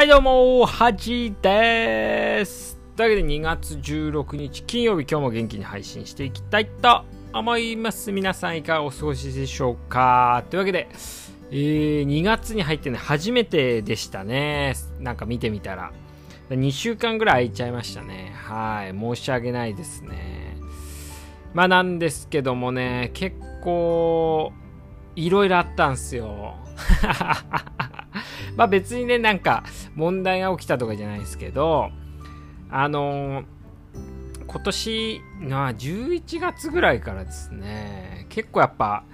はいどうも、はじです。というわけで2月16日金曜日今日も元気に配信していきたいと思います。皆さんいかがお過ごしでしょうか？というわけで、えー、2月に入ってね、初めてでしたね。なんか見てみたら。2週間ぐらい空いちゃいましたね。はい。申し訳ないですね。まあなんですけどもね、結構、いろいろあったんすよ。まあ別にね、なんか問題が起きたとかじゃないですけど、あのー、今年の11月ぐらいからですね、結構やっぱ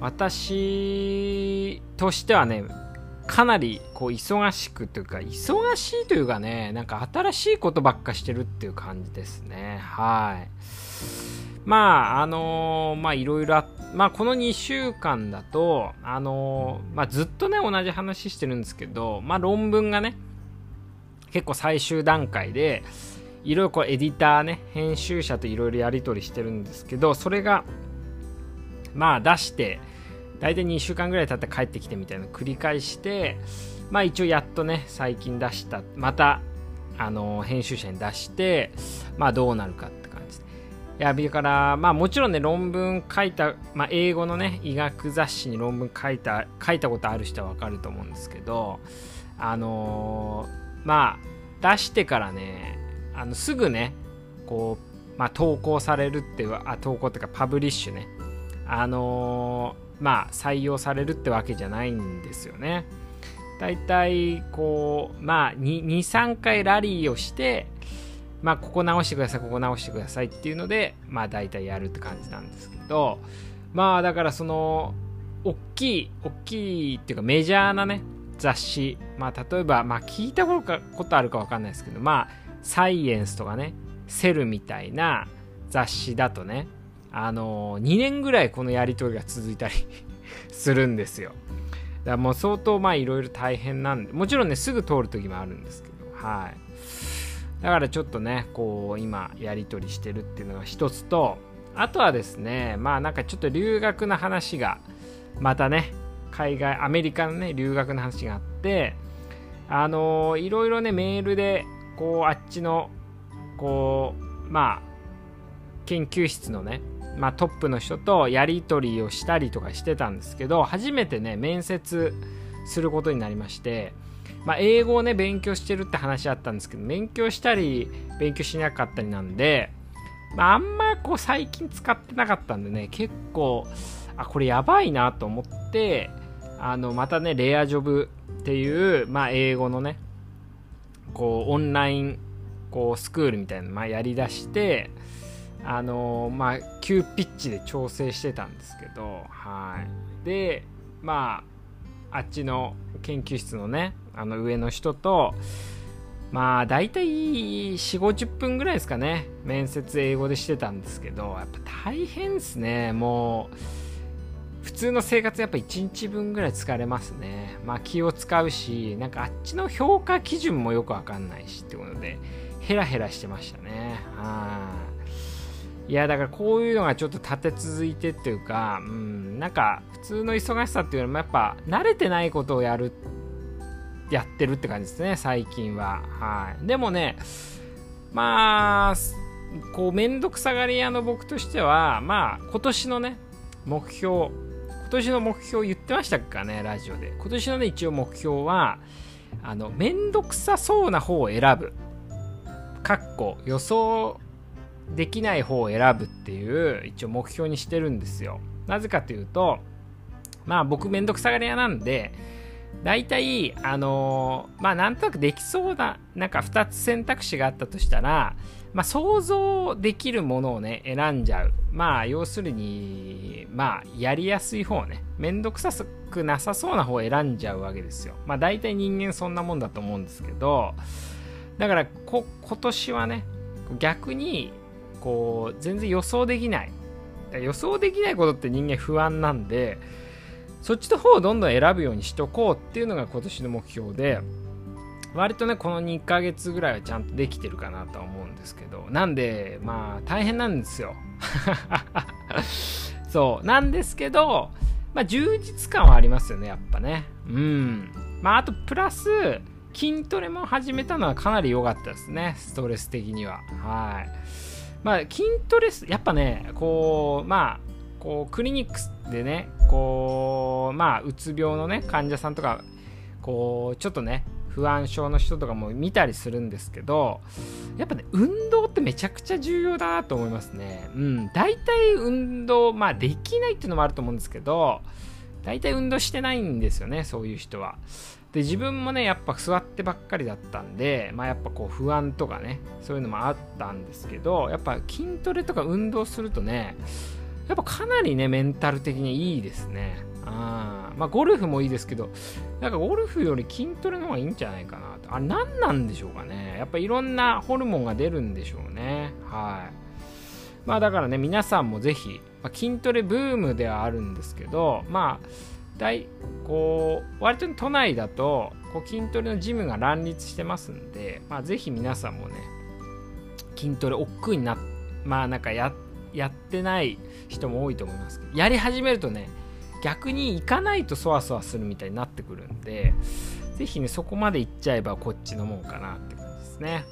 私としてはね、かなりこう忙しくというか、忙しいというかね、なんか新しいことばっかしてるっていう感じですね。はい。まあ、あのー、まあいろいろあまあ、この2週間だと、あのー、まあ、ずっとね、同じ話してるんですけど、まあ、論文がね、結構最終段階で、いろいろこうエディターね、編集者といろいろやり取りしてるんですけど、それが、まあ出して、大体2週間ぐらい経って帰ってきてみたいなの繰り返して、まあ一応やっとね、最近出した、また、あのー、編集者に出して、まあどうなるかいや、だから、まあもちろんね、論文書いた、まあ英語のね、医学雑誌に論文書いた、書いたことある人はわかると思うんですけど、あのー、まあ、出してからね、あの、すぐね、こう、まあ投稿されるっていう、あ、投稿っていうかパブリッシュね、あのー、まあ採用されるってわけじゃないんですよね。だいたいこう、まあ2、2、3回ラリーをして、まあ、ここ直してください、ここ直してくださいっていうので、まあ、大体やるって感じなんですけど、まあ、だからその、大きい、大きいっていうかメジャーなね、雑誌、まあ、例えば、まあ、聞いたことあるかわかんないですけど、まあ、サイエンスとかね、セルみたいな雑誌だとね、あのー、2年ぐらいこのやり取りが続いたり するんですよ。だからもう相当まあいろいろ大変なんで、もちろんね、すぐ通る時もあるんですけど、はい。だからちょっとね、こう、今、やり取りしてるっていうのが一つと、あとはですね、まあなんかちょっと留学の話が、またね、海外、アメリカのね、留学の話があって、あのいろいろね、メールで、こう、あっちの、こう、まあ、研究室のね、まあ、トップの人とやり取りをしたりとかしてたんですけど、初めてね、面接することになりまして、まあ、英語をね、勉強してるって話あったんですけど、勉強したり、勉強しなかったりなんで、まあ、あんまこう最近使ってなかったんでね、結構、あ、これやばいなと思って、あの、またね、レアジョブっていう、まあ、英語のね、こう、オンライン、こう、スクールみたいなの、まあ、やりだして、あのまあ、急ピッチで調整してたんですけど、はい。で、まあ、あっちの研究室のね、あの上の人と、まあ大体4、50分ぐらいですかね、面接英語でしてたんですけど、やっぱ大変ですね、もう。普通の生活やっぱ1日分ぐらい疲れますね。まあ気を使うし、なんかあっちの評価基準もよくわかんないしってことで、ヘラヘラしてましたね。はい。や、だからこういうのがちょっと立て続いてっていうか、うん、なんか普通の忙しさっていうのもやっぱ慣れてないことをやるってやってるって感じですね、最近は。はい。でもね、まあ、こう、めんどくさがり屋の僕としては、まあ、今年のね、目標、今年の目標言ってましたかね、ラジオで。今年のね、一応目標は、あの、めんどくさそうな方を選ぶ。かっこ、予想できない方を選ぶっていう、一応目標にしてるんですよ。なぜかというと、まあ僕めんどくさがり屋なんで、大体、あのー、まあ、なんとなくできそうな、なんか2つ選択肢があったとしたら、まあ、想像できるものをね、選んじゃう。まあ、要するに、まあ、やりやすい方ね、めんどくさくなさそうな方を選んじゃうわけですよ。まあ、大体人間そんなもんだと思うんですけど、だから、こ、今年はね、逆に、こう、全然予想できない。予想できないことって人間不安なんで、そっちの方をどんどん選ぶようにしとこうっていうのが今年の目標で、割とね、この2ヶ月ぐらいはちゃんとできてるかなとは思うんですけど、なんで、まあ、大変なんですよ。そう、なんですけど、まあ、充実感はありますよね、やっぱね。うん。まあ、あと、プラス、筋トレも始めたのはかなり良かったですね、ストレス的には。はい。まあ、筋トレやっぱね、こう、まあ、こう、クリニックでね、こう、まあ、うつ病のね、患者さんとか、こう、ちょっとね、不安症の人とかも見たりするんですけど、やっぱね、運動ってめちゃくちゃ重要だなと思いますね。うん、大体運動、まあ、できないっていうのもあると思うんですけど、大体運動してないんですよね、そういう人は。で、自分もね、やっぱ座ってばっかりだったんで、まあやっぱこう不安とかね、そういうのもあったんですけど、やっぱ筋トレとか運動するとね、やっぱかなりね、メンタル的にいいですね。あまあゴルフもいいですけど、なんかゴルフより筋トレの方がいいんじゃないかなと。あれ何なんでしょうかね。やっぱいろんなホルモンが出るんでしょうね。はい。まあだからね、皆さんもぜひ、まあ、筋トレブームではあるんですけど、まあ、大こう割と都内だとこう筋トレのジムが乱立してますんで、まあ、ぜひ皆さんもね筋トレ億劫になまあなんかややってない人も多いと思いますけどやり始めるとね逆に行かないとそわそわするみたいになってくるんでぜひねそこまで行っちゃえばこっちのもんかなって感じですね。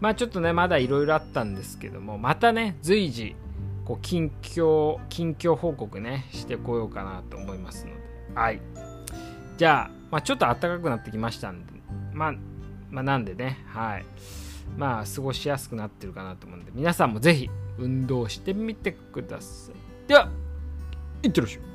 まあちょっとねまだいろいろあったんですけどもまたね随時こう近況近況報告ねしてこようかなと思いますので。はい。じゃあ、まあ、ちょっと暖かくなってきましたんでまあ、まあ、なんでねはい。まあ過ごしやすくなってるかなと思うんで皆さんもぜひ運動してみてください。ではいってらっしゃい。